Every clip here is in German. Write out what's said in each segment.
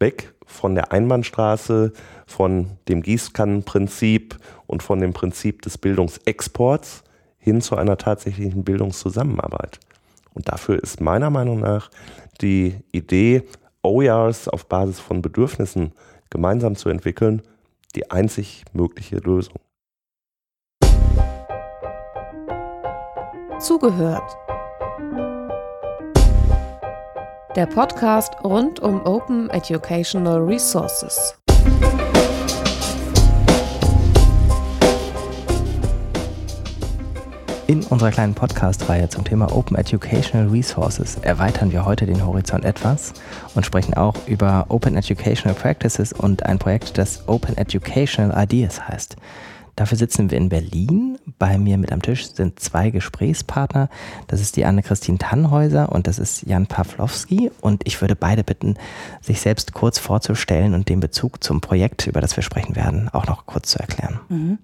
weg von der Einbahnstraße, von dem Gießkannenprinzip und von dem Prinzip des Bildungsexports hin zu einer tatsächlichen Bildungszusammenarbeit. Und dafür ist meiner Meinung nach die Idee, OERs auf Basis von Bedürfnissen gemeinsam zu entwickeln, die einzig mögliche Lösung. Zugehört. Der Podcast rund um Open Educational Resources. In unserer kleinen Podcast-Reihe zum Thema Open Educational Resources erweitern wir heute den Horizont etwas und sprechen auch über Open Educational Practices und ein Projekt, das Open Educational Ideas heißt. Dafür sitzen wir in Berlin. Bei mir mit am Tisch sind zwei Gesprächspartner. Das ist die Anne-Christine Tannhäuser und das ist Jan Pawlowski. Und ich würde beide bitten, sich selbst kurz vorzustellen und den Bezug zum Projekt, über das wir sprechen werden, auch noch kurz zu erklären. Mhm.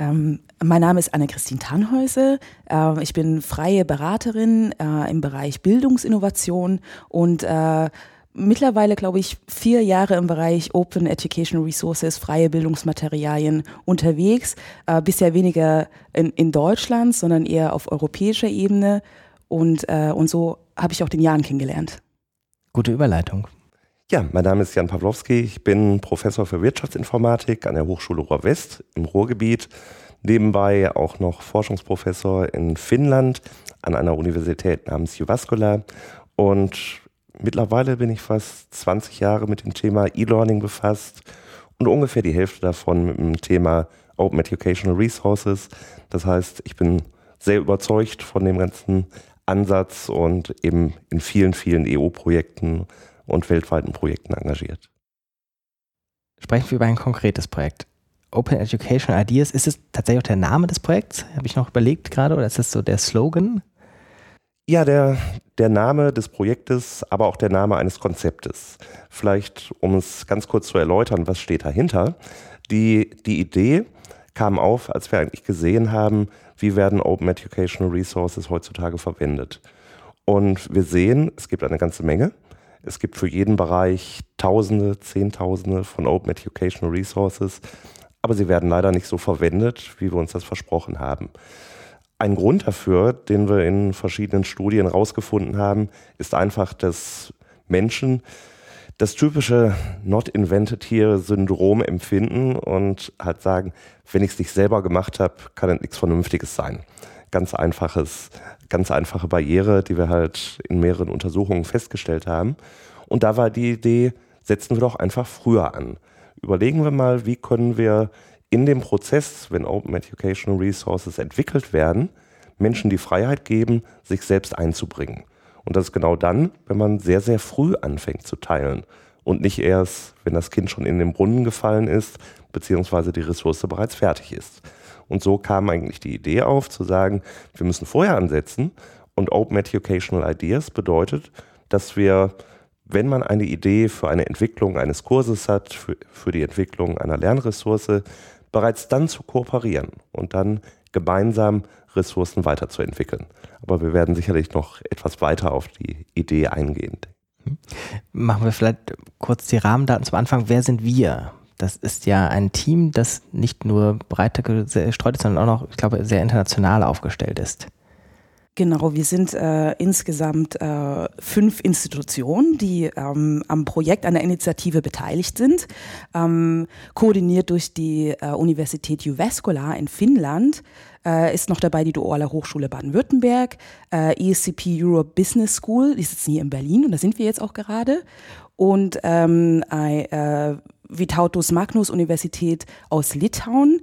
Ähm, mein Name ist Anne-Christine Tannhäuser. Äh, ich bin freie Beraterin äh, im Bereich Bildungsinnovation und äh, mittlerweile, glaube ich, vier Jahre im Bereich Open Education Resources, freie Bildungsmaterialien unterwegs. Äh, bisher weniger in, in, Deutschland, sondern eher auf europäischer Ebene. Und, äh, und so habe ich auch den Jan kennengelernt. Gute Überleitung. Ja, mein Name ist Jan Pawlowski. Ich bin Professor für Wirtschaftsinformatik an der Hochschule Ruhr-West im Ruhrgebiet. Nebenbei auch noch Forschungsprofessor in Finnland an einer Universität namens Jyväskylä. Und mittlerweile bin ich fast 20 Jahre mit dem Thema E-Learning befasst und ungefähr die Hälfte davon mit dem Thema Open Educational Resources. Das heißt, ich bin sehr überzeugt von dem ganzen Ansatz und eben in vielen, vielen EU-Projekten und weltweiten Projekten engagiert. Sprechen wir über ein konkretes Projekt. Open Education Ideas, ist es tatsächlich auch der Name des Projekts? Habe ich noch überlegt gerade, oder ist das so der Slogan? Ja, der, der Name des Projektes, aber auch der Name eines Konzeptes. Vielleicht, um es ganz kurz zu erläutern, was steht dahinter. Die, die Idee kam auf, als wir eigentlich gesehen haben, wie werden Open Educational Resources heutzutage verwendet. Und wir sehen, es gibt eine ganze Menge. Es gibt für jeden Bereich Tausende, Zehntausende von Open Educational Resources, aber sie werden leider nicht so verwendet, wie wir uns das versprochen haben. Ein Grund dafür, den wir in verschiedenen Studien herausgefunden haben, ist einfach, dass Menschen das typische Not Invented Here Syndrom empfinden und halt sagen, wenn ich es nicht selber gemacht habe, kann es nichts Vernünftiges sein. Ganz einfaches ganz einfache Barriere, die wir halt in mehreren Untersuchungen festgestellt haben. Und da war die Idee, setzen wir doch einfach früher an. Überlegen wir mal, wie können wir in dem Prozess, wenn Open Educational Resources entwickelt werden, Menschen die Freiheit geben, sich selbst einzubringen. Und das ist genau dann, wenn man sehr, sehr früh anfängt zu teilen und nicht erst, wenn das Kind schon in den Brunnen gefallen ist, beziehungsweise die Ressource bereits fertig ist. Und so kam eigentlich die Idee auf, zu sagen, wir müssen vorher ansetzen. Und Open Educational Ideas bedeutet, dass wir, wenn man eine Idee für eine Entwicklung eines Kurses hat, für, für die Entwicklung einer Lernressource, bereits dann zu kooperieren und dann gemeinsam Ressourcen weiterzuentwickeln. Aber wir werden sicherlich noch etwas weiter auf die Idee eingehen. Machen wir vielleicht kurz die Rahmendaten zum Anfang. Wer sind wir? Das ist ja ein Team, das nicht nur breiter gestreut ist, sondern auch noch, ich glaube, sehr international aufgestellt ist. Genau, wir sind äh, insgesamt äh, fünf Institutionen, die ähm, am Projekt einer Initiative beteiligt sind, ähm, koordiniert durch die äh, Universität Jyväskylä in Finnland, äh, ist noch dabei die Duale Hochschule Baden-Württemberg, äh, ESCP Europe Business School, die sitzen hier in Berlin und da sind wir jetzt auch gerade, und ähm, äh, Vitautus Magnus Universität aus Litauen.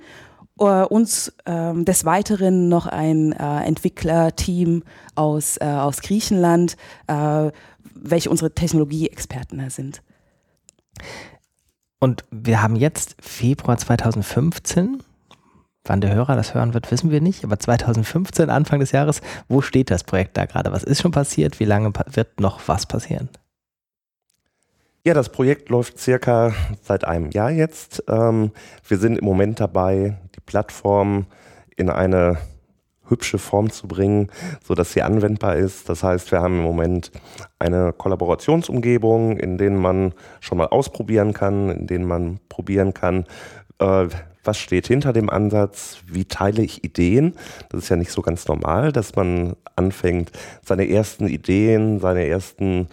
Uh, uns ähm, des Weiteren noch ein äh, Entwicklerteam aus, äh, aus Griechenland, äh, welche unsere Technologieexperten sind. Und wir haben jetzt Februar 2015. Wann der Hörer das hören wird, wissen wir nicht. Aber 2015, Anfang des Jahres, wo steht das Projekt da gerade? Was ist schon passiert? Wie lange wird noch was passieren? Ja, das Projekt läuft circa seit einem Jahr jetzt. Ähm, wir sind im Moment dabei, die Plattform in eine hübsche Form zu bringen, so dass sie anwendbar ist. Das heißt, wir haben im Moment eine Kollaborationsumgebung, in denen man schon mal ausprobieren kann, in denen man probieren kann, äh, was steht hinter dem Ansatz, wie teile ich Ideen. Das ist ja nicht so ganz normal, dass man anfängt, seine ersten Ideen, seine ersten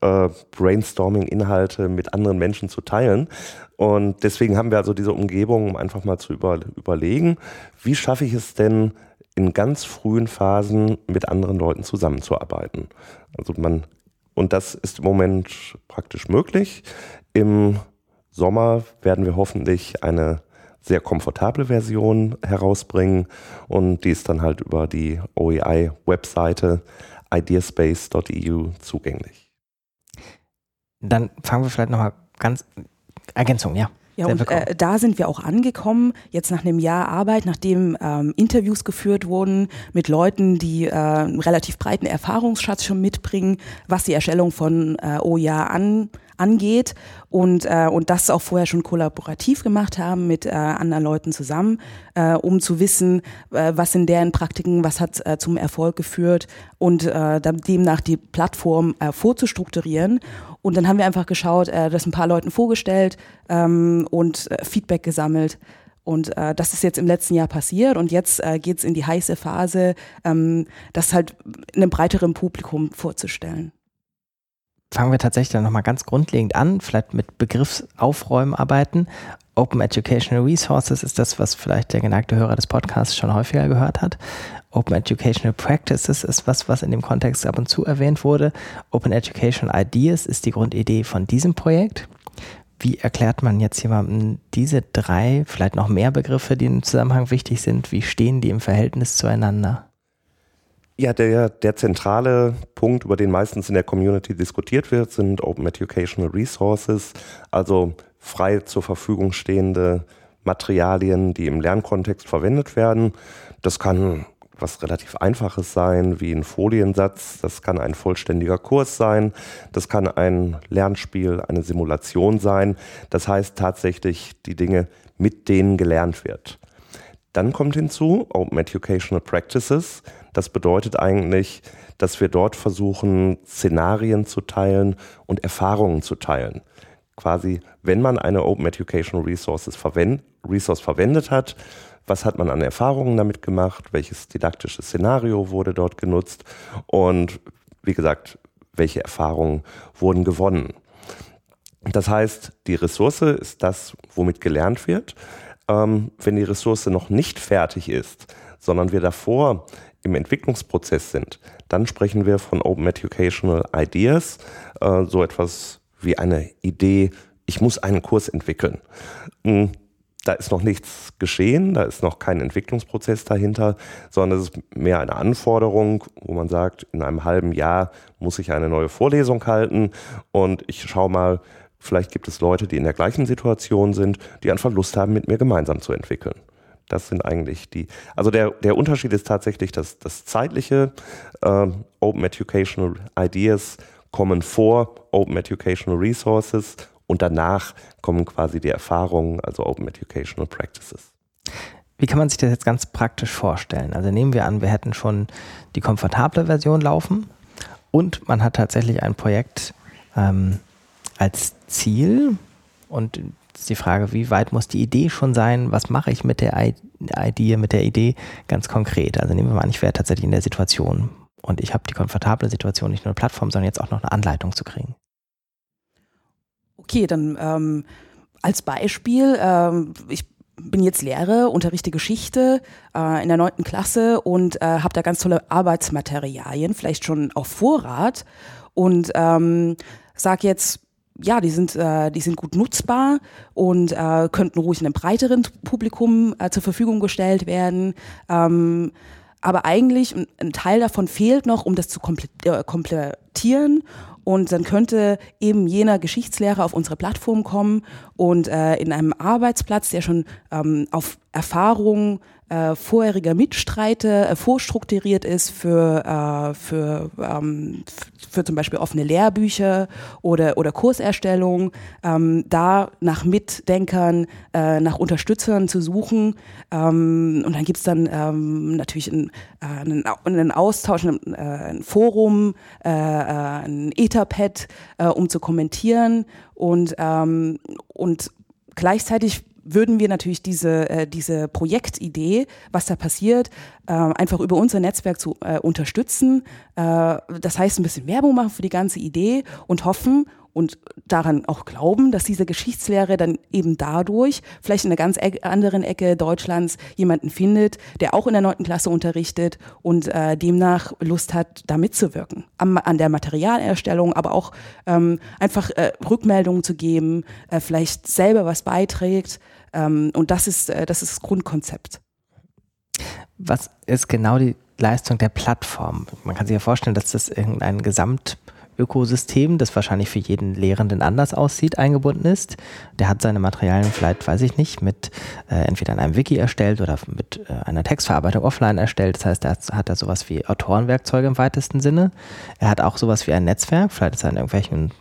äh, Brainstorming-Inhalte mit anderen Menschen zu teilen. Und deswegen haben wir also diese Umgebung, um einfach mal zu über, überlegen, wie schaffe ich es denn, in ganz frühen Phasen mit anderen Leuten zusammenzuarbeiten. Also man, und das ist im Moment praktisch möglich. Im Sommer werden wir hoffentlich eine sehr komfortable Version herausbringen und die ist dann halt über die OEI-Webseite ideaspace.eu zugänglich. Dann fangen wir vielleicht nochmal ganz Ergänzung, ja. Ja, und äh, da sind wir auch angekommen, jetzt nach einem Jahr Arbeit, nachdem ähm, Interviews geführt wurden mit Leuten, die äh, einen relativ breiten Erfahrungsschatz schon mitbringen, was die Erstellung von äh, OJA an, angeht und, äh, und das auch vorher schon kollaborativ gemacht haben mit äh, anderen Leuten zusammen, äh, um zu wissen, äh, was sind deren Praktiken, was hat äh, zum Erfolg geführt und äh, demnach die Plattform äh, vorzustrukturieren. Und dann haben wir einfach geschaut, äh, das ein paar Leuten vorgestellt ähm, und äh, Feedback gesammelt. Und äh, das ist jetzt im letzten Jahr passiert und jetzt äh, geht es in die heiße Phase, ähm, das halt einem breiteren Publikum vorzustellen fangen wir tatsächlich dann nochmal ganz grundlegend an, vielleicht mit Begriffsaufräumen arbeiten. Open Educational Resources ist das, was vielleicht der geneigte Hörer des Podcasts schon häufiger gehört hat. Open Educational Practices ist was, was in dem Kontext ab und zu erwähnt wurde. Open Educational Ideas ist die Grundidee von diesem Projekt. Wie erklärt man jetzt jemandem diese drei, vielleicht noch mehr Begriffe, die im Zusammenhang wichtig sind? Wie stehen die im Verhältnis zueinander? Ja, der, der zentrale Punkt, über den meistens in der Community diskutiert wird, sind Open Educational Resources, also frei zur Verfügung stehende Materialien, die im Lernkontext verwendet werden. Das kann was relativ Einfaches sein, wie ein Foliensatz. Das kann ein vollständiger Kurs sein. Das kann ein Lernspiel, eine Simulation sein. Das heißt tatsächlich die Dinge, mit denen gelernt wird. Dann kommt hinzu Open Educational Practices. Das bedeutet eigentlich, dass wir dort versuchen, Szenarien zu teilen und Erfahrungen zu teilen. Quasi, wenn man eine Open Educational Resources verwend Resource verwendet hat, was hat man an Erfahrungen damit gemacht, welches didaktische Szenario wurde dort genutzt und wie gesagt, welche Erfahrungen wurden gewonnen. Das heißt, die Ressource ist das, womit gelernt wird. Ähm, wenn die Ressource noch nicht fertig ist, sondern wir davor im Entwicklungsprozess sind, dann sprechen wir von Open Educational Ideas, äh, so etwas wie eine Idee, ich muss einen Kurs entwickeln. Hm, da ist noch nichts geschehen, da ist noch kein Entwicklungsprozess dahinter, sondern es ist mehr eine Anforderung, wo man sagt, in einem halben Jahr muss ich eine neue Vorlesung halten und ich schaue mal, vielleicht gibt es Leute, die in der gleichen Situation sind, die einfach Lust haben, mit mir gemeinsam zu entwickeln. Das sind eigentlich die. Also der, der Unterschied ist tatsächlich das, das zeitliche. Äh, Open Educational Ideas kommen vor Open Educational Resources und danach kommen quasi die Erfahrungen, also Open Educational Practices. Wie kann man sich das jetzt ganz praktisch vorstellen? Also nehmen wir an, wir hätten schon die komfortable Version laufen und man hat tatsächlich ein Projekt ähm, als Ziel und ist die Frage, wie weit muss die Idee schon sein? Was mache ich mit der Idee, mit der Idee ganz konkret? Also nehmen wir mal an, ich wäre tatsächlich in der Situation und ich habe die komfortable Situation, nicht nur eine Plattform, sondern jetzt auch noch eine Anleitung zu kriegen. Okay, dann ähm, als Beispiel, ähm, ich bin jetzt Lehrer, unterrichte Geschichte äh, in der neunten Klasse und äh, habe da ganz tolle Arbeitsmaterialien, vielleicht schon auf Vorrat und ähm, sag jetzt, ja, die sind, äh, die sind gut nutzbar und äh, könnten ruhig einem breiteren Publikum äh, zur Verfügung gestellt werden. Ähm, aber eigentlich ein Teil davon fehlt noch, um das zu äh, komplettieren. Und dann könnte eben jener Geschichtslehrer auf unsere Plattform kommen und äh, in einem Arbeitsplatz, der schon ähm, auf Erfahrung äh, vorheriger Mitstreiter äh, vorstrukturiert ist für, äh, für, ähm, für zum Beispiel offene Lehrbücher oder, oder Kurserstellung, ähm, da nach Mitdenkern, äh, nach Unterstützern zu suchen. Ähm, und dann gibt's dann ähm, natürlich einen, äh, einen, einen Austausch, ein, äh, ein Forum, äh, äh, ein Etherpad, äh, um zu kommentieren und, ähm, und gleichzeitig würden wir natürlich diese, äh, diese Projektidee, was da passiert, äh, einfach über unser Netzwerk zu äh, unterstützen. Äh, das heißt, ein bisschen Werbung machen für die ganze Idee und hoffen und daran auch glauben, dass diese Geschichtslehre dann eben dadurch vielleicht in einer ganz anderen Ecke Deutschlands jemanden findet, der auch in der neunten Klasse unterrichtet und äh, demnach Lust hat, da mitzuwirken. Am, an der Materialerstellung, aber auch ähm, einfach äh, Rückmeldungen zu geben, äh, vielleicht selber was beiträgt. Ähm, und das ist, äh, das ist das Grundkonzept. Was ist genau die Leistung der Plattform? Man kann sich ja vorstellen, dass das irgendein Gesamt Ökosystem, das wahrscheinlich für jeden Lehrenden anders aussieht, eingebunden ist. Der hat seine Materialien vielleicht, weiß ich nicht, mit äh, entweder in einem Wiki erstellt oder mit äh, einer Textverarbeitung offline erstellt. Das heißt, er hat, hat er sowas wie Autorenwerkzeuge im weitesten Sinne. Er hat auch sowas wie ein Netzwerk, vielleicht ist er in irgendwelchen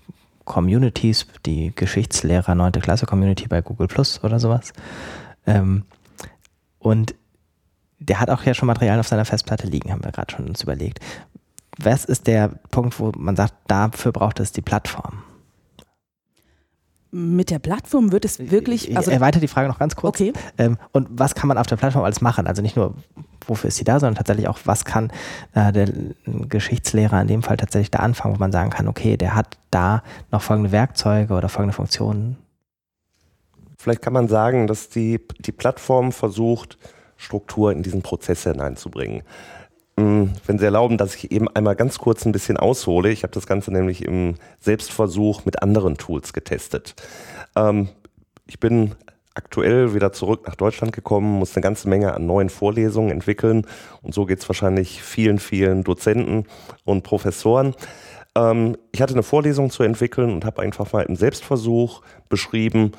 Communities, die Geschichtslehrer 9. Klasse Community bei Google Plus oder sowas. Ähm, und der hat auch ja schon Materialien auf seiner Festplatte liegen, haben wir gerade schon uns überlegt. Was ist der Punkt, wo man sagt, dafür braucht es die Plattform? Mit der Plattform wird es wirklich. Also ich erweitere die Frage noch ganz kurz. Okay. Ähm, und was kann man auf der Plattform alles machen? Also nicht nur, wofür ist sie da, sondern tatsächlich auch, was kann äh, der Geschichtslehrer in dem Fall tatsächlich da anfangen, wo man sagen kann, okay, der hat da noch folgende Werkzeuge oder folgende Funktionen. Vielleicht kann man sagen, dass die, die Plattform versucht, Struktur in diesen Prozess hineinzubringen. Mm, wenn Sie erlauben, dass ich eben einmal ganz kurz ein bisschen aushole. Ich habe das Ganze nämlich im Selbstversuch mit anderen Tools getestet. Ähm, ich bin aktuell wieder zurück nach Deutschland gekommen, muss eine ganze Menge an neuen Vorlesungen entwickeln und so geht es wahrscheinlich vielen, vielen Dozenten und Professoren. Ähm, ich hatte eine Vorlesung zu entwickeln und habe einfach mal im Selbstversuch beschrieben,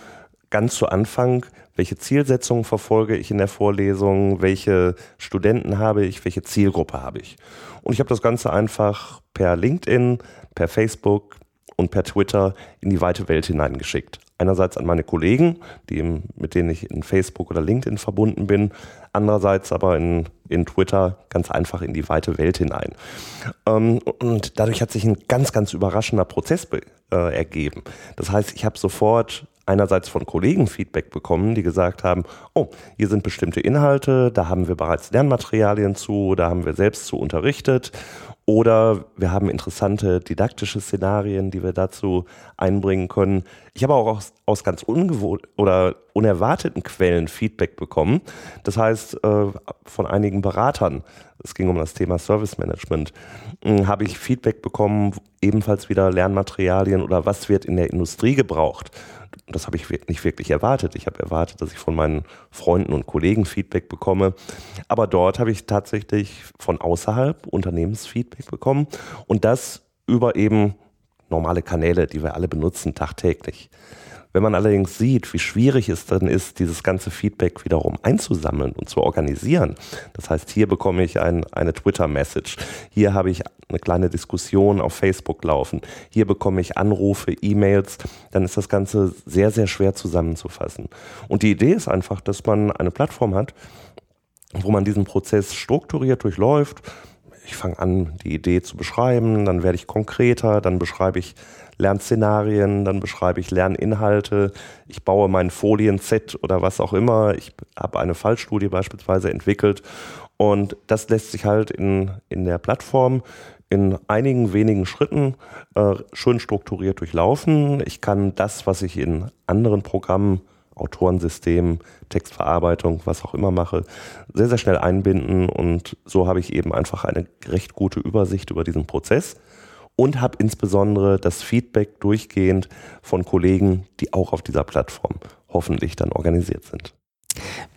ganz zu Anfang, welche Zielsetzungen verfolge ich in der Vorlesung, welche Studenten habe ich, welche Zielgruppe habe ich. Und ich habe das Ganze einfach per LinkedIn, per Facebook und per Twitter in die weite Welt hineingeschickt. Einerseits an meine Kollegen, die, mit denen ich in Facebook oder LinkedIn verbunden bin, andererseits aber in, in Twitter ganz einfach in die weite Welt hinein. Ähm, und dadurch hat sich ein ganz, ganz überraschender Prozess äh, ergeben. Das heißt, ich habe sofort einerseits von Kollegen Feedback bekommen, die gesagt haben, oh, hier sind bestimmte Inhalte, da haben wir bereits Lernmaterialien zu, da haben wir selbst zu unterrichtet oder wir haben interessante didaktische Szenarien, die wir dazu einbringen können. Ich habe auch aus, aus ganz ungewohnt oder unerwarteten Quellen Feedback bekommen. Das heißt, äh, von einigen Beratern, es ging um das Thema Service Management, äh, habe ich Feedback bekommen, ebenfalls wieder Lernmaterialien oder was wird in der Industrie gebraucht das habe ich nicht wirklich erwartet. Ich habe erwartet, dass ich von meinen Freunden und Kollegen Feedback bekomme. Aber dort habe ich tatsächlich von außerhalb Unternehmensfeedback bekommen und das über eben normale Kanäle, die wir alle benutzen tagtäglich. Wenn man allerdings sieht, wie schwierig es dann ist, dieses ganze Feedback wiederum einzusammeln und zu organisieren, das heißt, hier bekomme ich ein, eine Twitter-Message, hier habe ich eine kleine Diskussion auf Facebook laufen, hier bekomme ich Anrufe, E-Mails, dann ist das Ganze sehr, sehr schwer zusammenzufassen. Und die Idee ist einfach, dass man eine Plattform hat, wo man diesen Prozess strukturiert durchläuft, ich fange an, die Idee zu beschreiben, dann werde ich konkreter, dann beschreibe ich Lernszenarien, dann beschreibe ich Lerninhalte, ich baue mein Folienset oder was auch immer. Ich habe eine Fallstudie beispielsweise entwickelt und das lässt sich halt in, in der Plattform in einigen wenigen Schritten äh, schön strukturiert durchlaufen. Ich kann das, was ich in anderen Programmen Autorensystem, Textverarbeitung, was auch immer mache, sehr, sehr schnell einbinden und so habe ich eben einfach eine recht gute Übersicht über diesen Prozess und habe insbesondere das Feedback durchgehend von Kollegen, die auch auf dieser Plattform hoffentlich dann organisiert sind.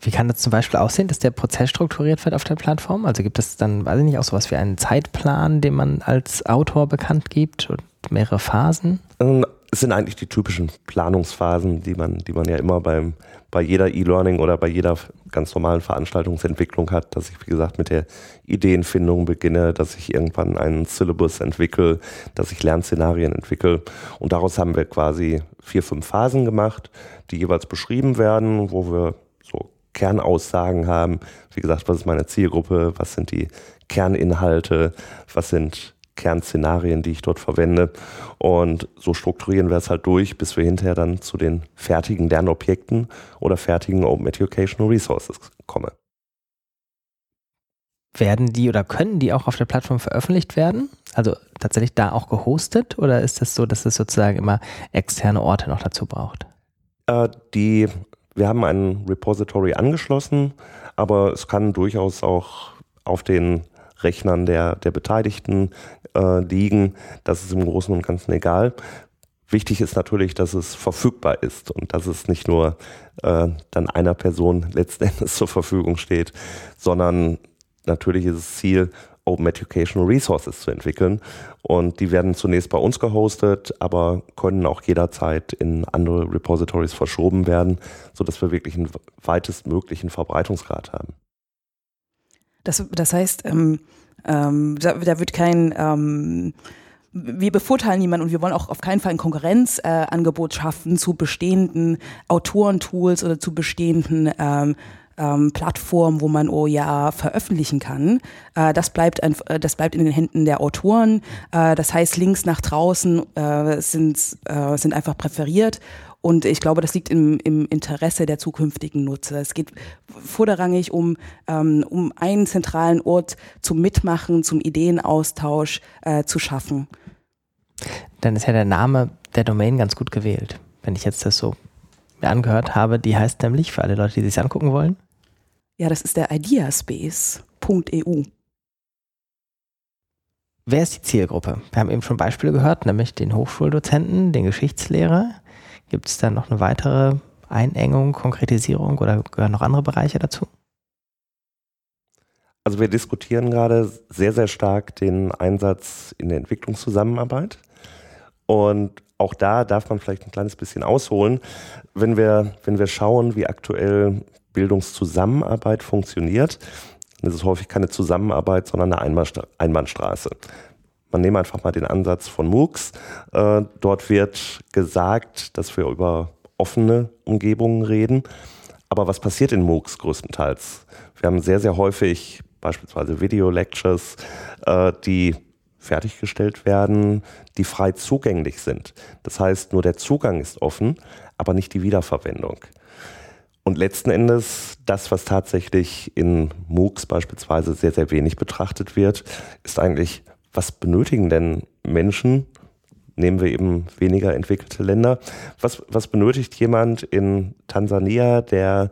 Wie kann das zum Beispiel aussehen, dass der Prozess strukturiert wird auf der Plattform? Also gibt es dann, weiß ich nicht, auch sowas wie einen Zeitplan, den man als Autor bekannt gibt und mehrere Phasen? Es sind eigentlich die typischen Planungsphasen, die man, die man ja immer beim, bei jeder E-Learning oder bei jeder ganz normalen Veranstaltungsentwicklung hat, dass ich, wie gesagt, mit der Ideenfindung beginne, dass ich irgendwann einen Syllabus entwickle, dass ich Lernszenarien entwickle. Und daraus haben wir quasi vier, fünf Phasen gemacht, die jeweils beschrieben werden, wo wir so Kernaussagen haben. Wie gesagt, was ist meine Zielgruppe? Was sind die Kerninhalte? Was sind Kernszenarien, die ich dort verwende. Und so strukturieren wir es halt durch, bis wir hinterher dann zu den fertigen Lernobjekten oder fertigen Open Educational Resources kommen. Werden die oder können die auch auf der Plattform veröffentlicht werden? Also tatsächlich da auch gehostet oder ist es das so, dass es sozusagen immer externe Orte noch dazu braucht? Äh, die, wir haben ein Repository angeschlossen, aber es kann durchaus auch auf den Rechnern der, der Beteiligten äh, liegen. Das ist im Großen und Ganzen egal. Wichtig ist natürlich, dass es verfügbar ist und dass es nicht nur äh, dann einer Person letztendlich zur Verfügung steht, sondern natürlich ist es Ziel, Open Educational Resources zu entwickeln. Und die werden zunächst bei uns gehostet, aber können auch jederzeit in andere Repositories verschoben werden, sodass wir wirklich einen weitestmöglichen Verbreitungsgrad haben. Das, das heißt, ähm, ähm, da, da, wird kein ähm, wir bevorteilen niemanden und wir wollen auch auf keinen Fall ein Konkurrenzangebot äh, schaffen zu bestehenden Autorentools oder zu bestehenden ähm, ähm, Plattformen, wo man OER veröffentlichen kann. Äh, das, bleibt ein, äh, das bleibt in den Händen der Autoren. Äh, das heißt, Links nach draußen äh, sind, äh, sind einfach präferiert und ich glaube, das liegt im, im Interesse der zukünftigen Nutzer. Es geht vorderrangig um, ähm, um einen zentralen Ort zum Mitmachen, zum Ideenaustausch äh, zu schaffen. Dann ist ja der Name der Domain ganz gut gewählt, wenn ich jetzt das so mir angehört habe. Die heißt nämlich, für alle Leute, die sich angucken wollen. Ja, das ist der ideaspace.eu. Wer ist die Zielgruppe? Wir haben eben schon Beispiele gehört, nämlich den Hochschuldozenten, den Geschichtslehrer. Gibt es da noch eine weitere Einengung, Konkretisierung oder gehören noch andere Bereiche dazu? Also wir diskutieren gerade sehr, sehr stark den Einsatz in der Entwicklungszusammenarbeit. Und auch da darf man vielleicht ein kleines bisschen ausholen. Wenn wir, wenn wir schauen, wie aktuell Bildungszusammenarbeit funktioniert, dann ist es häufig keine Zusammenarbeit, sondern eine Einbahnstraße. Man nehme einfach mal den Ansatz von MOOCs. Äh, dort wird gesagt, dass wir über offene Umgebungen reden. Aber was passiert in MOOCs größtenteils? Wir haben sehr, sehr häufig beispielsweise Video-Lectures, äh, die fertiggestellt werden, die frei zugänglich sind. Das heißt, nur der Zugang ist offen, aber nicht die Wiederverwendung. Und letzten Endes, das, was tatsächlich in MOOCs beispielsweise sehr, sehr wenig betrachtet wird, ist eigentlich was benötigen denn Menschen? Nehmen wir eben weniger entwickelte Länder. Was, was benötigt jemand in Tansania, der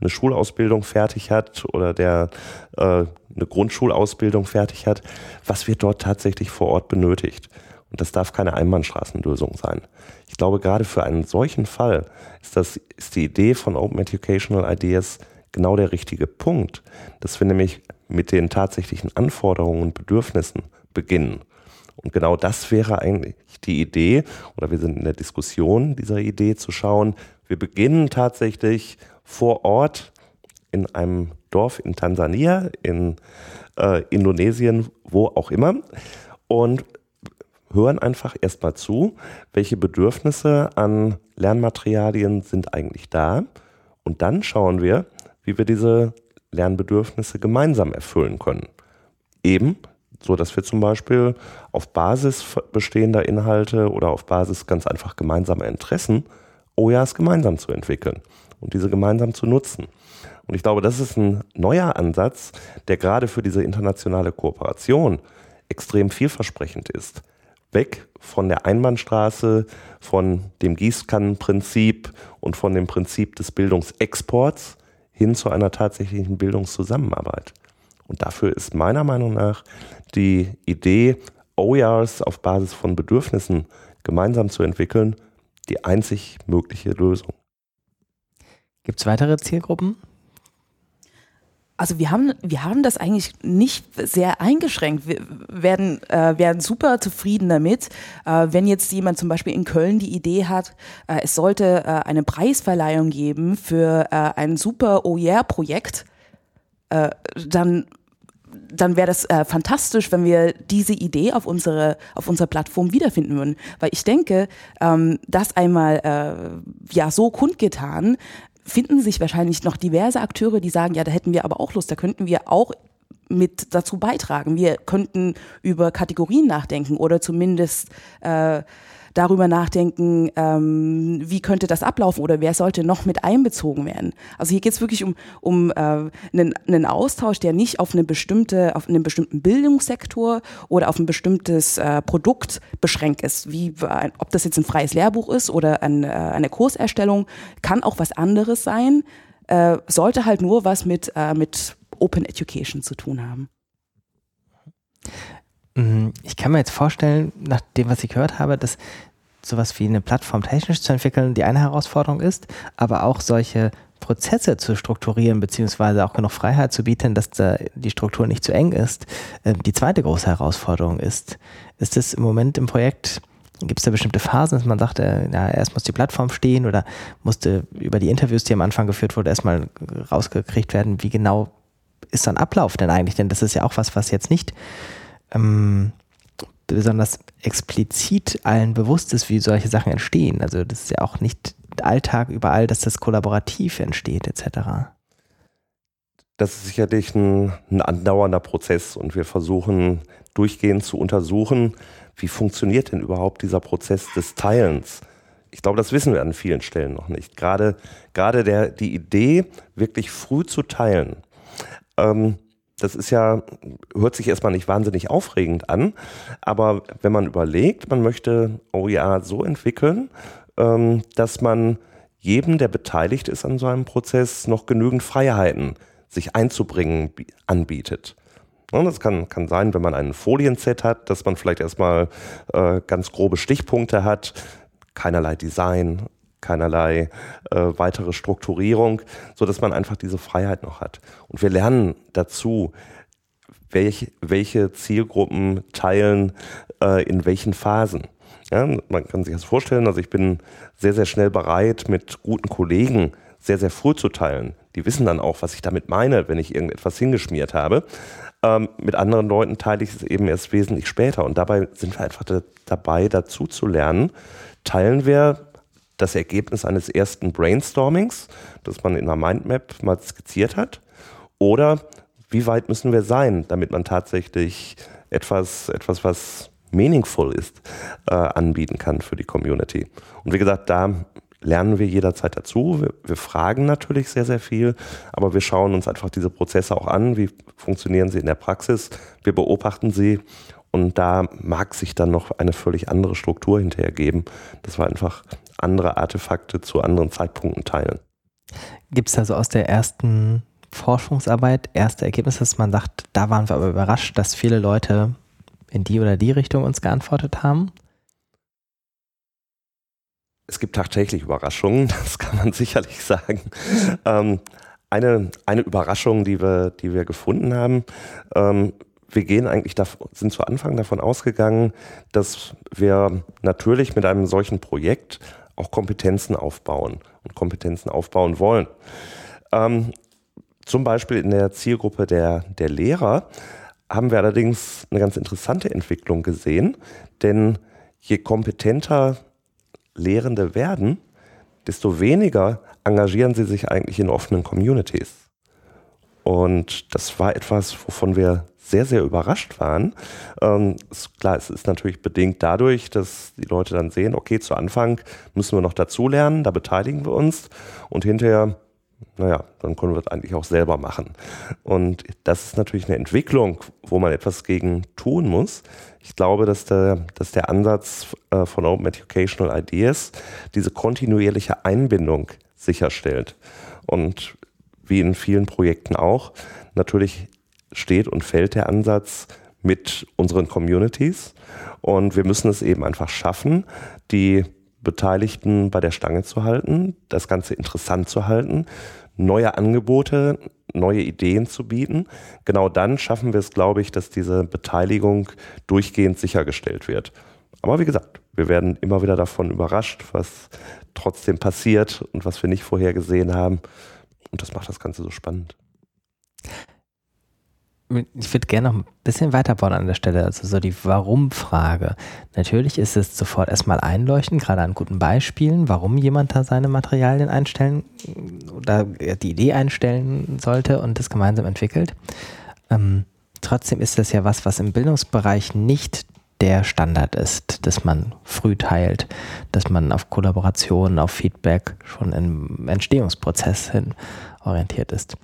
eine Schulausbildung fertig hat oder der äh, eine Grundschulausbildung fertig hat? Was wird dort tatsächlich vor Ort benötigt? Und das darf keine Einbahnstraßenlösung sein. Ich glaube, gerade für einen solchen Fall ist, das, ist die Idee von Open Educational Ideas genau der richtige Punkt, dass wir nämlich mit den tatsächlichen Anforderungen und Bedürfnissen beginnen. Und genau das wäre eigentlich die Idee, oder wir sind in der Diskussion dieser Idee zu schauen, wir beginnen tatsächlich vor Ort in einem Dorf in Tansania, in äh, Indonesien, wo auch immer, und hören einfach erstmal zu, welche Bedürfnisse an Lernmaterialien sind eigentlich da. Und dann schauen wir, wie wir diese Lernbedürfnisse gemeinsam erfüllen können. Eben so dass wir zum Beispiel auf Basis bestehender Inhalte oder auf Basis ganz einfach gemeinsamer Interessen OJAs gemeinsam zu entwickeln und diese gemeinsam zu nutzen. Und ich glaube, das ist ein neuer Ansatz, der gerade für diese internationale Kooperation extrem vielversprechend ist. Weg von der Einbahnstraße, von dem Gießkannenprinzip und von dem Prinzip des Bildungsexports hin zu einer tatsächlichen Bildungszusammenarbeit. Und dafür ist meiner Meinung nach die Idee, OERs auf Basis von Bedürfnissen gemeinsam zu entwickeln, die einzig mögliche Lösung. Gibt es weitere Zielgruppen? Also wir haben, wir haben das eigentlich nicht sehr eingeschränkt. Wir werden, äh, werden super zufrieden damit, äh, wenn jetzt jemand zum Beispiel in Köln die Idee hat, äh, es sollte äh, eine Preisverleihung geben für äh, ein super OER-Projekt, äh, dann dann wäre das fantastisch, wenn wir diese Idee auf unsere auf unserer Plattform wiederfinden würden, weil ich denke, ähm, das einmal ja so kundgetan finden sich wahrscheinlich noch diverse Akteure, die sagen, ja, da hätten wir aber auch Lust, da könnten wir auch mit dazu beitragen. Wir könnten über Kategorien nachdenken oder zumindest äh, darüber nachdenken, ähm, wie könnte das ablaufen oder wer sollte noch mit einbezogen werden. Also hier geht es wirklich um, um äh, einen, einen Austausch, der nicht auf eine bestimmte, auf einen bestimmten Bildungssektor oder auf ein bestimmtes äh, Produkt beschränkt ist. Wie, ob das jetzt ein freies Lehrbuch ist oder ein, äh, eine Kurserstellung, kann auch was anderes sein, äh, sollte halt nur was mit, äh, mit Open Education zu tun haben. Mhm. Ich kann mir jetzt vorstellen, nach dem, was ich gehört habe, dass sowas wie eine Plattform technisch zu entwickeln die eine Herausforderung ist, aber auch solche Prozesse zu strukturieren, beziehungsweise auch genug Freiheit zu bieten, dass da die Struktur nicht zu eng ist, ähm, die zweite große Herausforderung ist. Ist es im Moment im Projekt, gibt es da bestimmte Phasen, dass man sagt, äh, ja, erst muss die Plattform stehen oder musste über die Interviews, die am Anfang geführt wurden, erstmal rausgekriegt werden, wie genau ist ein Ablauf denn eigentlich? Denn das ist ja auch was, was jetzt nicht ähm, besonders explizit allen bewusst ist, wie solche Sachen entstehen. Also das ist ja auch nicht Alltag überall, dass das kollaborativ entsteht etc. Das ist sicherlich ein, ein andauernder Prozess und wir versuchen durchgehend zu untersuchen, wie funktioniert denn überhaupt dieser Prozess des Teilens. Ich glaube, das wissen wir an vielen Stellen noch nicht. Gerade, gerade der, die Idee, wirklich früh zu teilen, ähm, das ist ja, hört sich erstmal nicht wahnsinnig aufregend an, aber wenn man überlegt, man möchte OER so entwickeln, ähm, dass man jedem, der beteiligt ist an so einem Prozess, noch genügend Freiheiten sich einzubringen anbietet. Das kann, kann sein, wenn man einen Folienset hat, dass man vielleicht erstmal äh, ganz grobe Stichpunkte hat, keinerlei Design, keinerlei äh, weitere Strukturierung, so dass man einfach diese Freiheit noch hat. Und wir lernen dazu, welch, welche Zielgruppen teilen äh, in welchen Phasen. Ja, man kann sich das vorstellen, also ich bin sehr, sehr schnell bereit, mit guten Kollegen sehr, sehr früh zu teilen. Die wissen dann auch, was ich damit meine, wenn ich irgendetwas hingeschmiert habe. Ähm, mit anderen Leuten teile ich es eben erst wesentlich später. Und dabei sind wir einfach da, dabei, dazu zu lernen. Teilen wir das Ergebnis eines ersten Brainstormings, das man in einer Mindmap mal skizziert hat? Oder wie weit müssen wir sein, damit man tatsächlich etwas, etwas was meaningful ist, äh, anbieten kann für die Community? Und wie gesagt, da lernen wir jederzeit dazu. Wir, wir, fragen natürlich sehr, sehr viel, aber wir schauen uns einfach diese Prozesse auch an. Wie funktionieren sie in der Praxis? Wir beobachten sie und da mag sich dann noch eine völlig andere Struktur hinterher geben, dass wir einfach andere Artefakte zu anderen Zeitpunkten teilen. Gibt es da so aus der ersten Forschungsarbeit erste Ergebnisse, dass man sagt, da waren wir aber überrascht, dass viele Leute in die oder die Richtung uns geantwortet haben? Es gibt tagtäglich Überraschungen, das kann man sicherlich sagen. Ähm, eine, eine Überraschung, die wir, die wir gefunden haben, ähm, wir gehen eigentlich, sind zu Anfang davon ausgegangen, dass wir natürlich mit einem solchen Projekt auch Kompetenzen aufbauen und Kompetenzen aufbauen wollen. Ähm, zum Beispiel in der Zielgruppe der, der Lehrer haben wir allerdings eine ganz interessante Entwicklung gesehen, denn je kompetenter Lehrende werden, desto weniger engagieren sie sich eigentlich in offenen Communities. Und das war etwas, wovon wir sehr, sehr überrascht waren. Ähm, klar, es ist natürlich bedingt dadurch, dass die Leute dann sehen, okay, zu Anfang müssen wir noch dazulernen, da beteiligen wir uns und hinterher, naja, dann können wir das eigentlich auch selber machen. Und das ist natürlich eine Entwicklung, wo man etwas gegen tun muss. Ich glaube, dass der, dass der Ansatz äh, von Open Educational Ideas diese kontinuierliche Einbindung sicherstellt. Und wie in vielen Projekten auch, natürlich steht und fällt der Ansatz mit unseren Communities. Und wir müssen es eben einfach schaffen, die Beteiligten bei der Stange zu halten, das Ganze interessant zu halten, neue Angebote neue Ideen zu bieten. Genau dann schaffen wir es, glaube ich, dass diese Beteiligung durchgehend sichergestellt wird. Aber wie gesagt, wir werden immer wieder davon überrascht, was trotzdem passiert und was wir nicht vorhergesehen haben. Und das macht das Ganze so spannend ich würde gerne noch ein bisschen weiterbauen an der Stelle, also so die Warum-Frage. Natürlich ist es sofort erstmal einleuchten, gerade an guten Beispielen, warum jemand da seine Materialien einstellen oder die Idee einstellen sollte und das gemeinsam entwickelt. Ähm, trotzdem ist das ja was, was im Bildungsbereich nicht der Standard ist, dass man früh teilt, dass man auf Kollaboration, auf Feedback schon im Entstehungsprozess hin orientiert ist.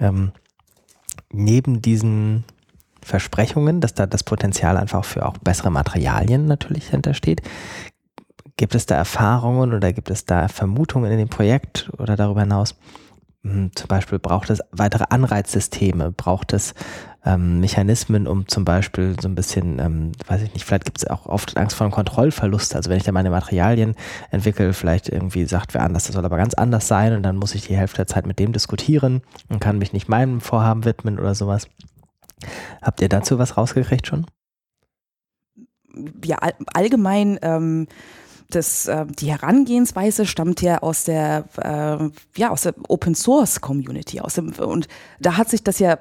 Ähm, neben diesen Versprechungen, dass da das Potenzial einfach für auch bessere Materialien natürlich hintersteht, gibt es da Erfahrungen oder gibt es da Vermutungen in dem Projekt oder darüber hinaus? Hm, zum Beispiel braucht es weitere Anreizsysteme, braucht es ähm, Mechanismen, um zum Beispiel so ein bisschen, ähm, weiß ich nicht, vielleicht gibt es auch oft Angst vor einem Kontrollverlust. Also wenn ich da meine Materialien entwickle, vielleicht irgendwie sagt wer anders, das soll aber ganz anders sein und dann muss ich die Hälfte der Zeit mit dem diskutieren und kann mich nicht meinem Vorhaben widmen oder sowas. Habt ihr dazu was rausgekriegt schon? Ja, all, allgemein ähm das, äh, die Herangehensweise stammt ja aus der, äh, ja, aus der Open Source Community. Aus dem, und da hat sich das ja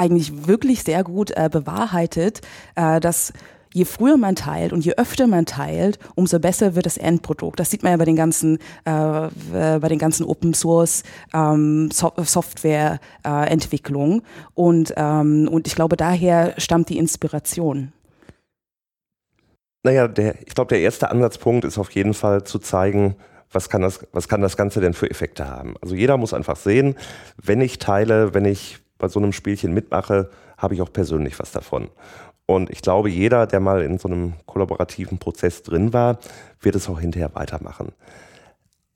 eigentlich wirklich sehr gut äh, bewahrheitet, äh, dass je früher man teilt und je öfter man teilt, umso besser wird das Endprodukt. Das sieht man ja bei den ganzen, äh, bei den ganzen Open Source ähm, so Software äh, Entwicklung. Und, ähm, und ich glaube, daher stammt die Inspiration. Naja, der, ich glaube, der erste Ansatzpunkt ist auf jeden Fall zu zeigen, was kann, das, was kann das Ganze denn für Effekte haben. Also jeder muss einfach sehen, wenn ich teile, wenn ich bei so einem Spielchen mitmache, habe ich auch persönlich was davon. Und ich glaube, jeder, der mal in so einem kollaborativen Prozess drin war, wird es auch hinterher weitermachen.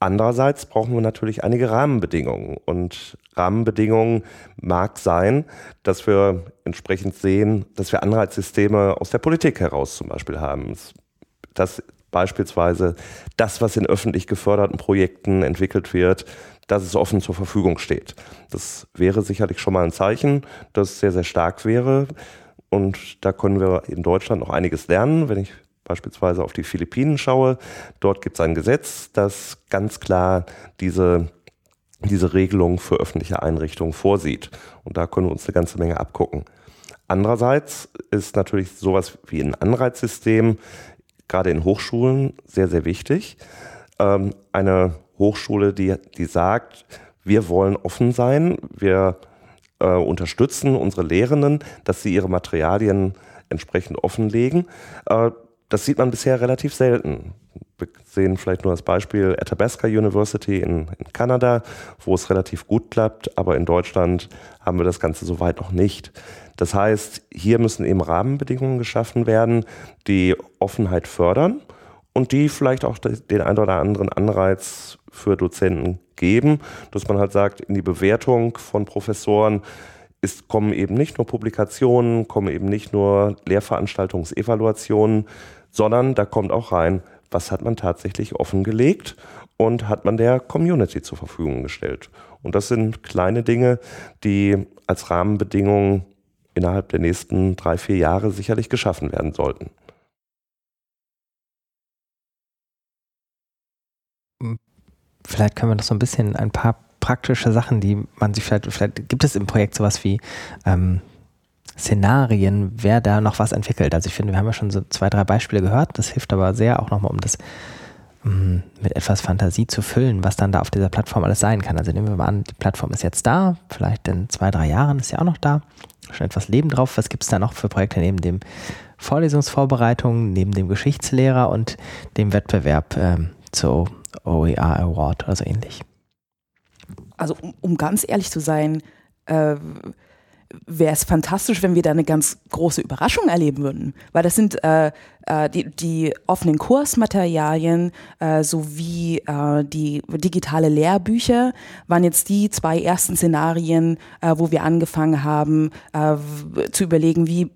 Andererseits brauchen wir natürlich einige Rahmenbedingungen. Und Rahmenbedingungen mag sein, dass wir entsprechend sehen, dass wir Anreizsysteme aus der Politik heraus zum Beispiel haben. Dass beispielsweise das, was in öffentlich geförderten Projekten entwickelt wird, dass es offen zur Verfügung steht. Das wäre sicherlich schon mal ein Zeichen, das sehr, sehr stark wäre. Und da können wir in Deutschland noch einiges lernen. Wenn ich beispielsweise auf die Philippinen schaue, dort gibt es ein Gesetz, das ganz klar diese, diese Regelung für öffentliche Einrichtungen vorsieht. Und da können wir uns eine ganze Menge abgucken. Andererseits ist natürlich sowas wie ein Anreizsystem gerade in Hochschulen sehr, sehr wichtig. Ähm, eine Hochschule, die, die sagt, wir wollen offen sein, wir äh, unterstützen unsere Lehrenden, dass sie ihre Materialien entsprechend offenlegen. Äh, das sieht man bisher relativ selten. Wir sehen vielleicht nur das Beispiel Athabasca University in, in, Kanada, wo es relativ gut klappt, aber in Deutschland haben wir das Ganze soweit noch nicht. Das heißt, hier müssen eben Rahmenbedingungen geschaffen werden, die Offenheit fördern und die vielleicht auch den ein oder anderen Anreiz für Dozenten geben, dass man halt sagt, in die Bewertung von Professoren ist, kommen eben nicht nur Publikationen, kommen eben nicht nur Lehrveranstaltungsevaluationen, sondern da kommt auch rein, was hat man tatsächlich offengelegt und hat man der Community zur Verfügung gestellt. Und das sind kleine Dinge, die als Rahmenbedingungen innerhalb der nächsten drei, vier Jahre sicherlich geschaffen werden sollten. Vielleicht können wir noch so ein bisschen ein paar praktische Sachen, die man sich vielleicht, vielleicht gibt es im Projekt sowas wie ähm, Szenarien, wer da noch was entwickelt. Also ich finde, wir haben ja schon so zwei, drei Beispiele gehört. Das hilft aber sehr auch nochmal, um das mm, mit etwas Fantasie zu füllen, was dann da auf dieser Plattform alles sein kann. Also nehmen wir mal an, die Plattform ist jetzt da, vielleicht in zwei, drei Jahren ist sie auch noch da. Schon etwas Leben drauf. Was gibt es da noch für Projekte neben dem Vorlesungsvorbereitung, neben dem Geschichtslehrer und dem Wettbewerb ähm, zu OER Award, also ähnlich. Also um, um ganz ehrlich zu sein, äh, wäre es fantastisch, wenn wir da eine ganz große Überraschung erleben würden. Weil das sind äh, äh, die, die offenen Kursmaterialien äh, sowie äh, die digitale Lehrbücher waren jetzt die zwei ersten Szenarien, äh, wo wir angefangen haben äh, zu überlegen, wie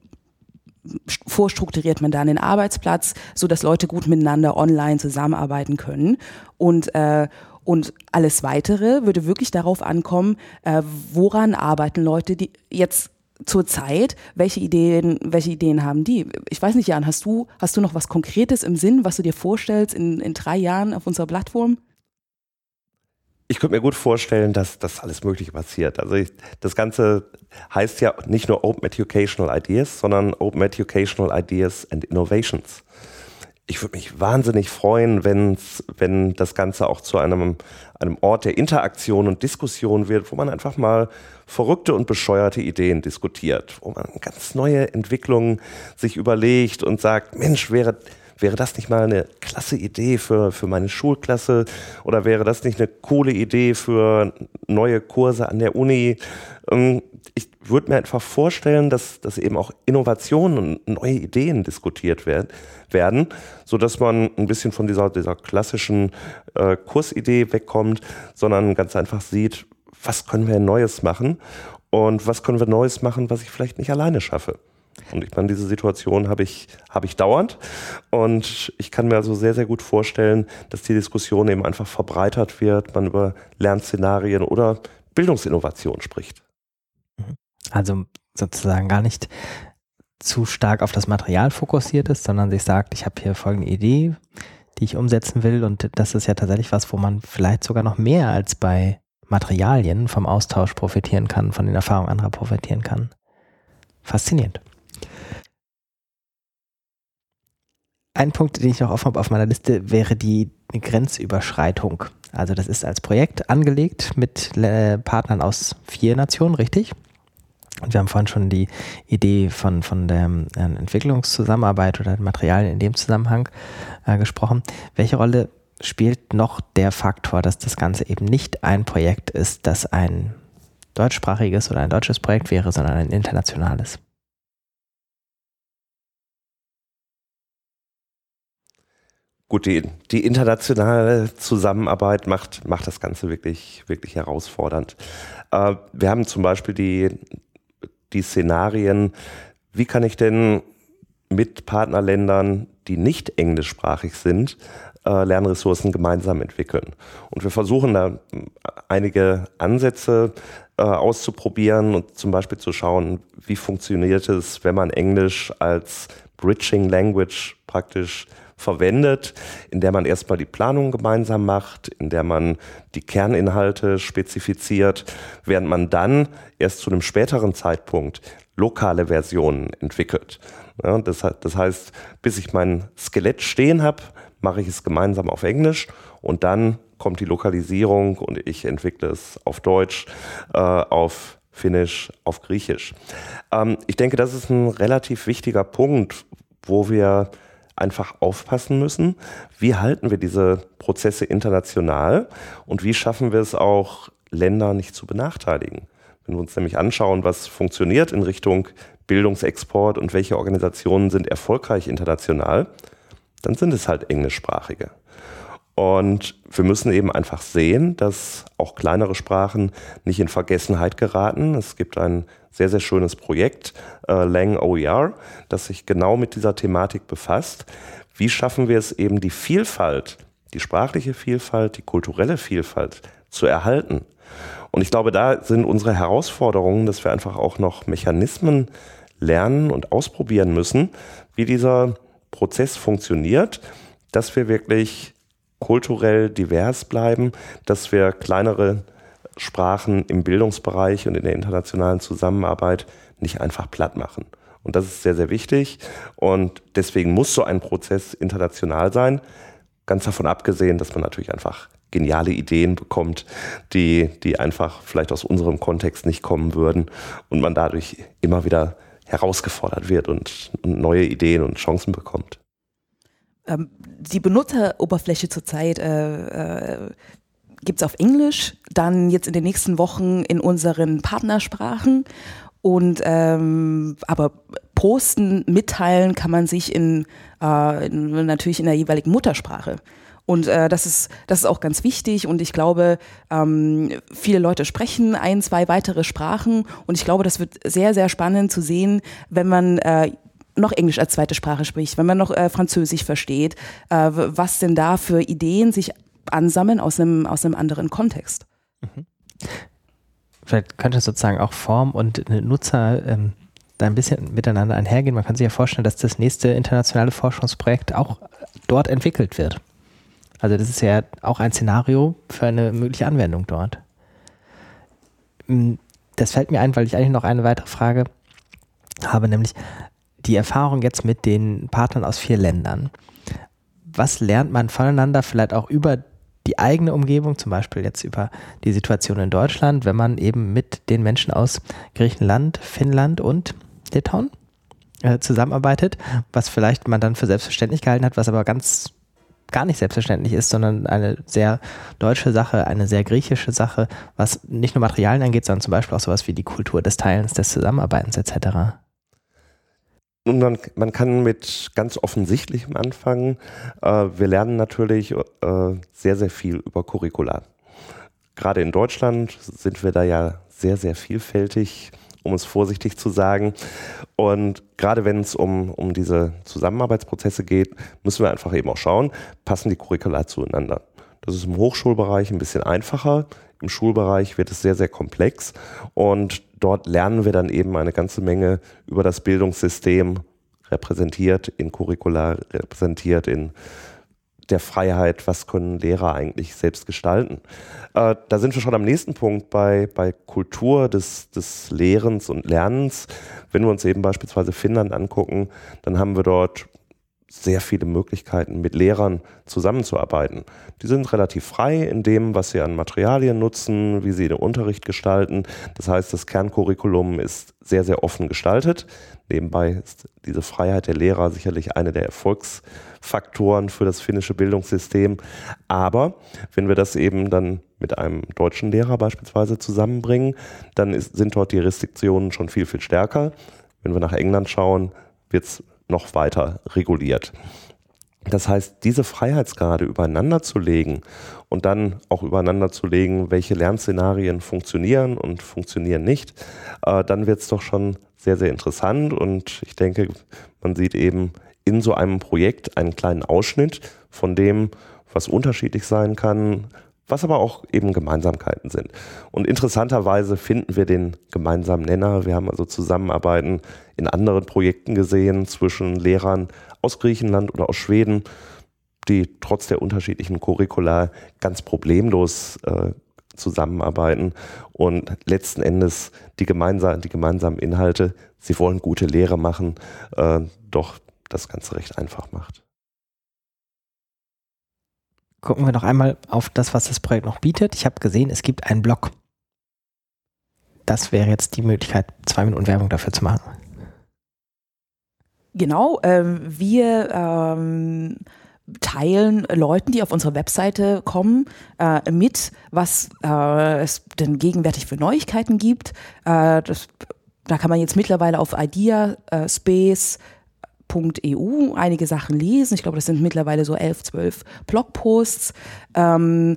vorstrukturiert man da einen Arbeitsplatz, so dass Leute gut miteinander online zusammenarbeiten können. Und, äh, Und alles Weitere würde wirklich darauf ankommen, äh, woran arbeiten Leute, die jetzt zur Zeit, welche Ideen, welche Ideen haben die? Ich weiß nicht, Jan, hast du, hast du noch was Konkretes im Sinn, was du dir vorstellst in, in drei Jahren auf unserer Plattform? Ich könnte mir gut vorstellen, dass das alles Mögliche passiert. Also ich, das Ganze heißt ja nicht nur Open Educational Ideas, sondern Open Educational Ideas and Innovations. Ich würde mich wahnsinnig freuen, wenn's, wenn das Ganze auch zu einem, einem Ort der Interaktion und Diskussion wird, wo man einfach mal verrückte und bescheuerte Ideen diskutiert, wo man ganz neue Entwicklungen sich überlegt und sagt, Mensch, wäre wäre das nicht mal eine klasse Idee für, für meine Schulklasse oder wäre das nicht eine coole Idee für neue Kurse an der Uni? Ähm, ich würde mir einfach vorstellen, dass, dass eben auch Innovationen und neue Ideen diskutiert werd, werden, sodass man ein bisschen von dieser, dieser klassischen äh, Kursidee wegkommt, sondern ganz einfach sieht, was können wir Neues machen und was können wir Neues machen, was ich vielleicht nicht alleine schaffe. Und ich meine, diese Situation habe ich, habe ich dauernd. Und ich kann mir also sehr, sehr gut vorstellen, dass die Diskussion eben einfach verbreitert wird, man über Lernszenarien oder Bildungsinnovation spricht. Mhm. Also sozusagen gar nicht zu stark auf das Material fokussiert ist, sondern sich sagt, ich habe hier folgende Idee, die ich umsetzen will. Und das ist ja tatsächlich was, wo man vielleicht sogar noch mehr als bei Materialien vom Austausch profitieren kann, von den Erfahrungen anderer profitieren kann. Faszinierend. Ein Punkt, den ich noch offen habe auf meiner Liste, wäre die Grenzüberschreitung. Also das ist als Projekt angelegt mit äh, Partnern aus vier Nationen, richtig? Und wir haben vorhin schon die Idee von, von der äh, Entwicklungszusammenarbeit oder Materialien in dem Zusammenhang äh, gesprochen. Welche Rolle spielt noch der Faktor, dass das Ganze eben nicht ein Projekt ist, das ein deutschsprachiges oder ein deutsches Projekt wäre, sondern ein internationales? Gut, die, die internationale Zusammenarbeit macht, macht das Ganze wirklich, wirklich herausfordernd. Äh, wir haben zum Beispiel die, die Szenarien, wie kann ich denn mit Partnerländern, die nicht englischsprachig sind, äh, Lernressourcen gemeinsam entwickeln. Und wir versuchen da einige Ansätze äh, auszuprobieren und zum Beispiel zu schauen, wie funktioniert es, wenn man Englisch als Bridging Language praktisch verwendet, in der man erstmal die Planung gemeinsam macht, in der man die Kerninhalte spezifiziert, während man dann erst zu einem späteren Zeitpunkt lokale Versionen entwickelt. Ja, das, das heißt, bis ich mein Skelett stehen habe, mache ich es gemeinsam auf Englisch und dann kommt die Lokalisierung und ich entwickle es auf Deutsch, äh, auf Finnisch, auf Griechisch. Ähm, ich denke, das ist ein relativ wichtiger Punkt, wo wir einfach aufpassen müssen, wie halten wir diese Prozesse international und wie schaffen wir es auch, Länder nicht zu benachteiligen. Wenn wir uns nämlich anschauen, was funktioniert in Richtung Bildungsexport und welche Organisationen sind erfolgreich international, dann sind es halt englischsprachige. Und wir müssen eben einfach sehen, dass auch kleinere Sprachen nicht in Vergessenheit geraten. Es gibt ein sehr, sehr schönes Projekt, äh, Lang OER, das sich genau mit dieser Thematik befasst. Wie schaffen wir es eben, die Vielfalt, die sprachliche Vielfalt, die kulturelle Vielfalt zu erhalten? Und ich glaube, da sind unsere Herausforderungen, dass wir einfach auch noch Mechanismen lernen und ausprobieren müssen, wie dieser Prozess funktioniert, dass wir wirklich kulturell divers bleiben, dass wir kleinere Sprachen im Bildungsbereich und in der internationalen Zusammenarbeit nicht einfach platt machen. Und das ist sehr, sehr wichtig. Und deswegen muss so ein Prozess international sein. Ganz davon abgesehen, dass man natürlich einfach geniale Ideen bekommt, die, die einfach vielleicht aus unserem Kontext nicht kommen würden und man dadurch immer wieder herausgefordert wird und, neue Ideen und Chancen bekommt ähm, die Benutzeroberfläche zurzeit äh, äh, gibt es auf Englisch, dann jetzt in den nächsten Wochen in unseren Partnersprachen. Und ähm, aber posten, mitteilen kann man sich in, äh, in natürlich in der jeweiligen Muttersprache. Und äh, das ist das ist auch ganz wichtig. Und ich glaube, ähm, viele Leute sprechen ein, zwei weitere Sprachen. Und ich glaube, das wird sehr sehr spannend zu sehen, wenn man äh, noch Englisch als zweite Sprache spricht, wenn man noch äh, Französisch versteht, äh, was denn da für Ideen sich ansammeln aus einem, aus einem anderen Kontext. Mhm. Vielleicht könnte sozusagen auch Form und Nutzer ähm, da ein bisschen miteinander einhergehen. Man kann sich ja vorstellen, dass das nächste internationale Forschungsprojekt auch dort entwickelt wird. Also das ist ja auch ein Szenario für eine mögliche Anwendung dort. Hm, das fällt mir ein, weil ich eigentlich noch eine weitere Frage habe, nämlich die Erfahrung jetzt mit den Partnern aus vier Ländern. Was lernt man voneinander, vielleicht auch über die eigene Umgebung, zum Beispiel jetzt über die Situation in Deutschland, wenn man eben mit den Menschen aus Griechenland, Finnland und Litauen äh, zusammenarbeitet, was vielleicht man dann für selbstverständlich gehalten hat, was aber ganz gar nicht selbstverständlich ist, sondern eine sehr deutsche Sache, eine sehr griechische Sache, was nicht nur Materialien angeht, sondern zum Beispiel auch sowas wie die Kultur des Teilens, des Zusammenarbeitens etc. Nun, man, man kann mit ganz offensichtlichem anfangen. Äh, wir lernen natürlich äh, sehr, sehr viel über Curricula. Gerade in Deutschland sind wir da ja sehr, sehr vielfältig um es vorsichtig zu sagen. Und gerade wenn es um, um diese Zusammenarbeitsprozesse geht, müssen wir einfach eben auch schauen, passen die Curricula zueinander. Das ist im Hochschulbereich ein bisschen einfacher. Im Schulbereich wird es sehr, sehr komplex. Und dort lernen wir dann eben eine ganze Menge über das Bildungssystem repräsentiert in Curricula, repräsentiert in der Freiheit, was können Lehrer eigentlich selbst gestalten. Äh, da sind wir schon am nächsten Punkt bei, bei Kultur des, des Lehrens und Lernens. Wenn wir uns eben beispielsweise Finnland angucken, dann haben wir dort sehr viele Möglichkeiten, mit Lehrern zusammenzuarbeiten. Die sind relativ frei in dem, was sie an Materialien nutzen, wie sie den Unterricht gestalten. Das heißt, das Kerncurriculum ist sehr, sehr offen gestaltet. Nebenbei ist diese Freiheit der Lehrer sicherlich eine der Erfolgsfaktoren für das finnische Bildungssystem. Aber wenn wir das eben dann mit einem deutschen Lehrer beispielsweise zusammenbringen, dann ist, sind dort die Restriktionen schon viel, viel stärker. Wenn wir nach England schauen, wird es noch weiter reguliert. Das heißt, diese Freiheitsgrade übereinander zu legen und dann auch übereinander zu legen, welche Lernszenarien funktionieren und funktionieren nicht, äh, dann wird es doch schon sehr, sehr interessant. Und ich denke, man sieht eben in so einem Projekt einen kleinen Ausschnitt von dem, was unterschiedlich sein kann, was aber auch eben Gemeinsamkeiten sind. Und interessanterweise finden wir den gemeinsamen Nenner. Wir haben also Zusammenarbeiten in anderen Projekten gesehen zwischen Lehrern aus Griechenland oder aus Schweden, die trotz der unterschiedlichen Curricula ganz problemlos äh, zusammenarbeiten und letzten Endes die, gemeinsam, die gemeinsamen Inhalte, sie wollen gute Lehre machen, äh, doch das Ganze recht einfach macht gucken wir noch einmal auf das, was das Projekt noch bietet. Ich habe gesehen, es gibt einen Blog. Das wäre jetzt die Möglichkeit, zwei Minuten Werbung dafür zu machen. Genau, ähm, wir ähm, teilen Leuten, die auf unsere Webseite kommen, äh, mit, was äh, es denn gegenwärtig für Neuigkeiten gibt. Äh, das, da kann man jetzt mittlerweile auf Idea, äh, Space, blog.eu einige Sachen lesen. Ich glaube, das sind mittlerweile so elf, zwölf Blogposts. Ähm,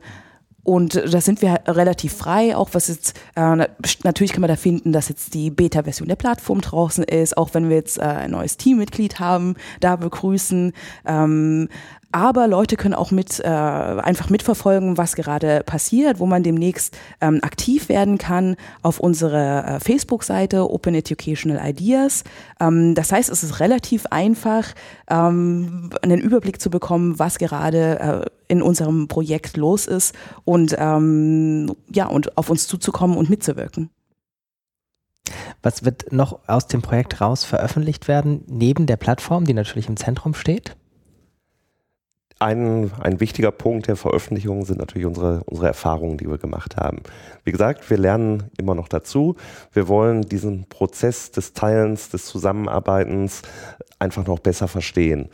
und da sind wir relativ frei, auch was jetzt, äh, natürlich kann man da finden, dass jetzt die Beta-Version der Plattform draußen ist, auch wenn wir jetzt äh, ein neues Teammitglied haben, da begrüßen. Ähm, aber Leute können auch mit äh, einfach mitverfolgen, was gerade passiert, wo man demnächst ähm, aktiv werden kann auf unserer äh, Facebook-Seite Open Educational Ideas. Ähm, das heißt, es ist relativ einfach, ähm, einen Überblick zu bekommen, was gerade äh, in unserem Projekt los ist und ähm, ja und auf uns zuzukommen und mitzuwirken. Was wird noch aus dem Projekt raus veröffentlicht werden, neben der Plattform, die natürlich im Zentrum steht? Ein, ein wichtiger Punkt der Veröffentlichung sind natürlich unsere, unsere Erfahrungen, die wir gemacht haben. Wie gesagt, wir lernen immer noch dazu. Wir wollen diesen Prozess des Teilens, des Zusammenarbeitens einfach noch besser verstehen.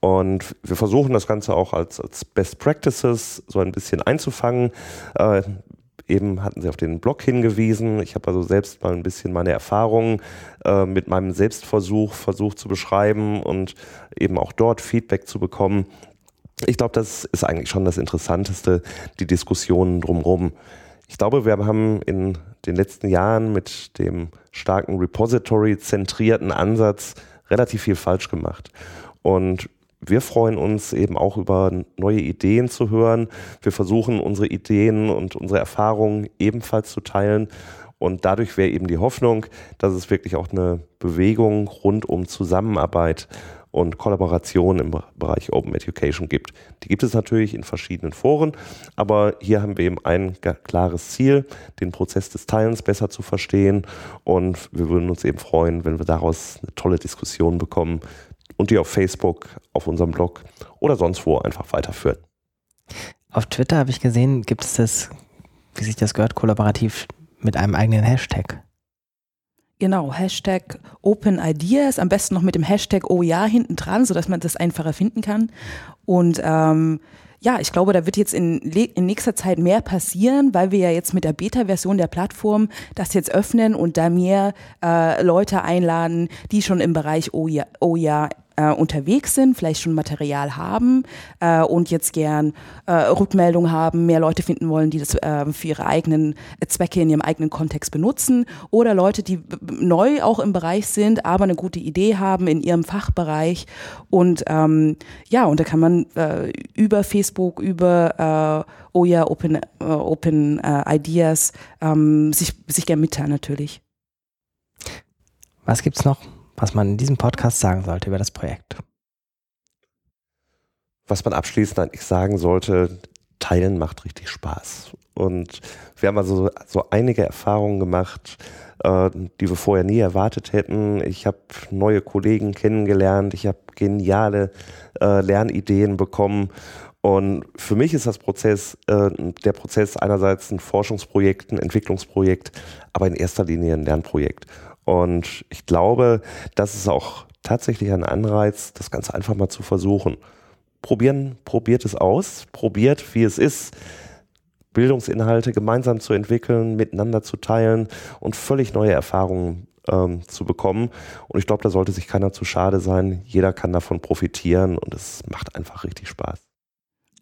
Und wir versuchen das Ganze auch als, als Best Practices so ein bisschen einzufangen. Äh, eben hatten Sie auf den Blog hingewiesen. Ich habe also selbst mal ein bisschen meine Erfahrungen äh, mit meinem Selbstversuch versucht zu beschreiben und eben auch dort Feedback zu bekommen ich glaube, das ist eigentlich schon das Interessanteste, die Diskussionen drumherum. Ich glaube, wir haben in den letzten Jahren mit dem starken Repository-zentrierten Ansatz relativ viel falsch gemacht. Und wir freuen uns eben auch über neue Ideen zu hören. Wir versuchen unsere Ideen und unsere Erfahrungen ebenfalls zu teilen. Und dadurch wäre eben die Hoffnung, dass es wirklich auch eine Bewegung rund um Zusammenarbeit und Kollaboration im Bereich Open Education gibt. Die gibt es natürlich in verschiedenen Foren, aber hier haben wir eben ein klares Ziel, den Prozess des Teilens besser zu verstehen und wir würden uns eben freuen, wenn wir daraus eine tolle Diskussion bekommen und die auf Facebook, auf unserem Blog oder sonst wo einfach weiterführen. Auf Twitter habe ich gesehen, gibt es das, wie sich das gehört, kollaborativ mit einem eigenen Hashtag. Genau, Hashtag Open Ideas, am besten noch mit dem Hashtag Oh hinten dran, sodass man das einfacher finden kann. Und ähm, ja, ich glaube, da wird jetzt in, in nächster Zeit mehr passieren, weil wir ja jetzt mit der Beta-Version der Plattform das jetzt öffnen und da mehr äh, Leute einladen, die schon im Bereich Oh ja, oh äh, unterwegs sind, vielleicht schon Material haben äh, und jetzt gern äh, Rückmeldung haben, mehr Leute finden wollen, die das äh, für ihre eigenen Zwecke in ihrem eigenen Kontext benutzen oder Leute, die neu auch im Bereich sind, aber eine gute Idee haben in ihrem Fachbereich und ähm, ja, und da kann man äh, über Facebook, über äh, Oya Open, äh, Open äh, Ideas ähm, sich, sich gern mitteilen natürlich. Was gibt's noch? Was man in diesem Podcast sagen sollte über das Projekt? Was man abschließend eigentlich sagen sollte, Teilen macht richtig Spaß. Und wir haben also so einige Erfahrungen gemacht, äh, die wir vorher nie erwartet hätten. Ich habe neue Kollegen kennengelernt, ich habe geniale äh, Lernideen bekommen. Und für mich ist das Prozess, äh, der Prozess einerseits ein Forschungsprojekt, ein Entwicklungsprojekt, aber in erster Linie ein Lernprojekt. Und ich glaube, das ist auch tatsächlich ein Anreiz, das Ganze einfach mal zu versuchen. Probieren, probiert es aus, probiert, wie es ist, Bildungsinhalte gemeinsam zu entwickeln, miteinander zu teilen und völlig neue Erfahrungen ähm, zu bekommen. Und ich glaube, da sollte sich keiner zu schade sein. Jeder kann davon profitieren und es macht einfach richtig Spaß.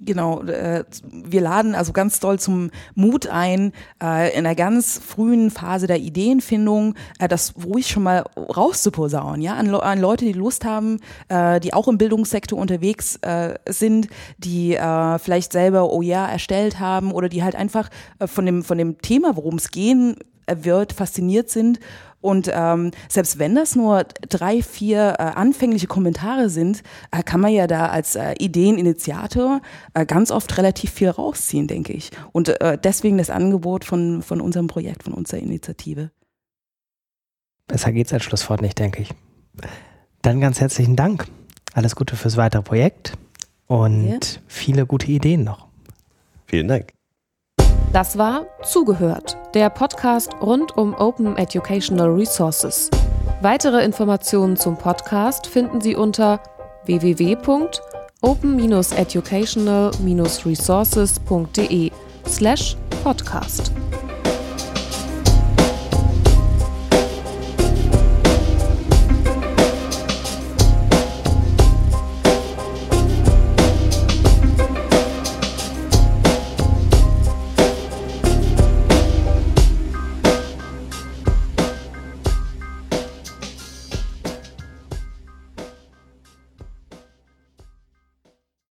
Genau, äh, wir laden also ganz doll zum Mut ein, äh, in einer ganz frühen Phase der Ideenfindung äh, das ruhig schon mal rauszuposaunen, ja, an, an Leute, die Lust haben, äh, die auch im Bildungssektor unterwegs äh, sind, die äh, vielleicht selber Oh ja erstellt haben oder die halt einfach äh, von dem von dem Thema, worum es gehen wird, fasziniert sind und ähm, selbst wenn das nur drei, vier äh, anfängliche Kommentare sind, äh, kann man ja da als äh, Ideeninitiator äh, ganz oft relativ viel rausziehen, denke ich. Und äh, deswegen das Angebot von, von unserem Projekt, von unserer Initiative. Besser geht's als Schlusswort nicht, denke ich. Dann ganz herzlichen Dank. Alles Gute fürs weitere Projekt und ja. viele gute Ideen noch. Vielen Dank. Das war Zugehört, der Podcast rund um Open Educational Resources. Weitere Informationen zum Podcast finden Sie unter www.open-educational-resources.de slash podcast.